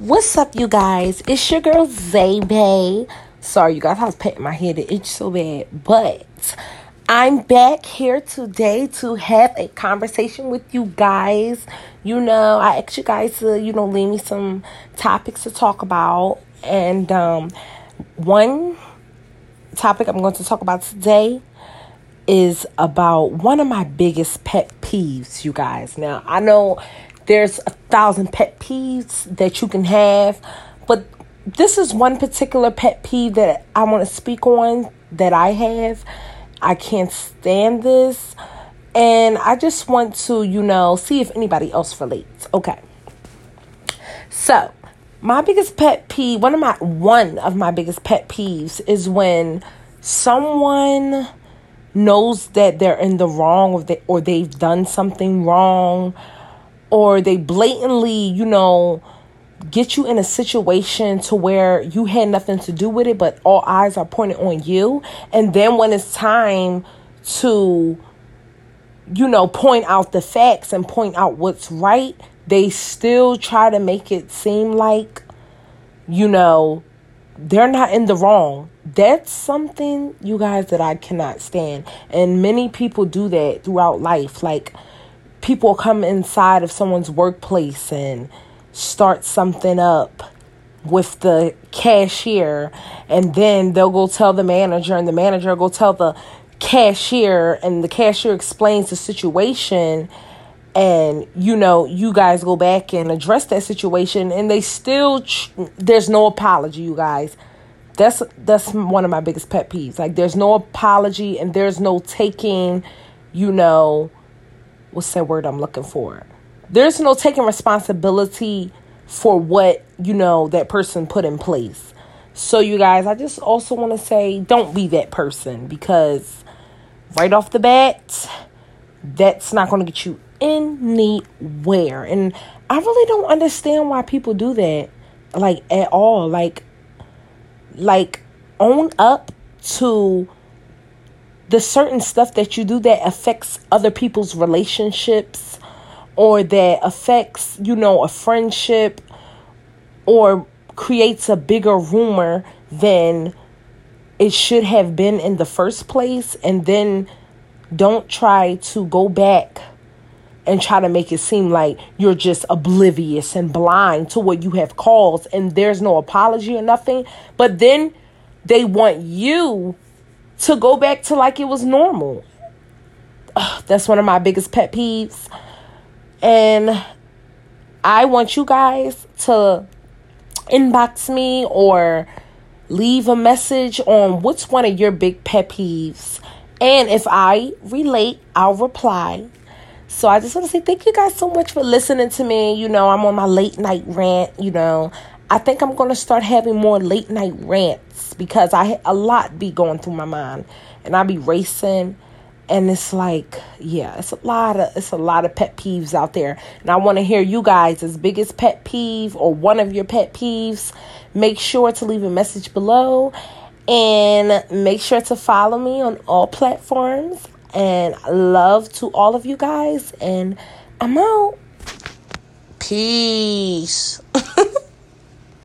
What's up, you guys? It's your girl Zaybay. Sorry, you guys, I was patting my head. It itched so bad. But I'm back here today to have a conversation with you guys. You know, I asked you guys to, you know, leave me some topics to talk about. And um, one topic I'm going to talk about today is about one of my biggest pet peeves, you guys. Now, I know there's a thousand pet peeves that you can have, but this is one particular pet peeve that I want to speak on that I have. I can't stand this. And I just want to, you know, see if anybody else relates. Okay. So, my biggest pet peeve, one of my one of my biggest pet peeves is when someone knows that they're in the wrong or they or they've done something wrong or they blatantly, you know, get you in a situation to where you had nothing to do with it, but all eyes are pointed on you. And then when it's time to, you know, point out the facts and point out what's right, they still try to make it seem like, you know, they're not in the wrong. That's something, you guys, that I cannot stand. And many people do that throughout life. Like, people come inside of someone's workplace and start something up with the cashier and then they'll go tell the manager and the manager will go tell the cashier and the cashier explains the situation and you know you guys go back and address that situation and they still ch- there's no apology you guys. That's that's one of my biggest pet peeves. Like there's no apology and there's no taking you know what's that word I'm looking for? There's no taking responsibility for what, you know, that person put in place. So, you guys, I just also want to say don't be that person because right off the bat, that's not going to get you anywhere. And I really don't understand why people do that, like, at all. Like, like, own up to the certain stuff that you do that affects other people's relationships or that affects, you know, a friendship or creates a bigger rumor than it should have been in the first place. And then don't try to go back and try to make it seem like you're just oblivious and blind to what you have caused and there's no apology or nothing. But then they want you to go back to like it was normal. Ugh, that's one of my biggest pet peeves. And I want you guys to inbox me or leave a message on what's one of your big pet peeves. And if I relate, I'll reply. So I just want to say thank you guys so much for listening to me. You know, I'm on my late night rant, you know. I think I'm going to start having more late night rants because I a lot be going through my mind and I be racing and it's like yeah it's a lot of it's a lot of pet peeves out there. And i want to hear you guys' as biggest pet peeve or one of your pet peeves. Make sure to leave a message below and make sure to follow me on all platforms. And love to all of you guys and i'm out. Peace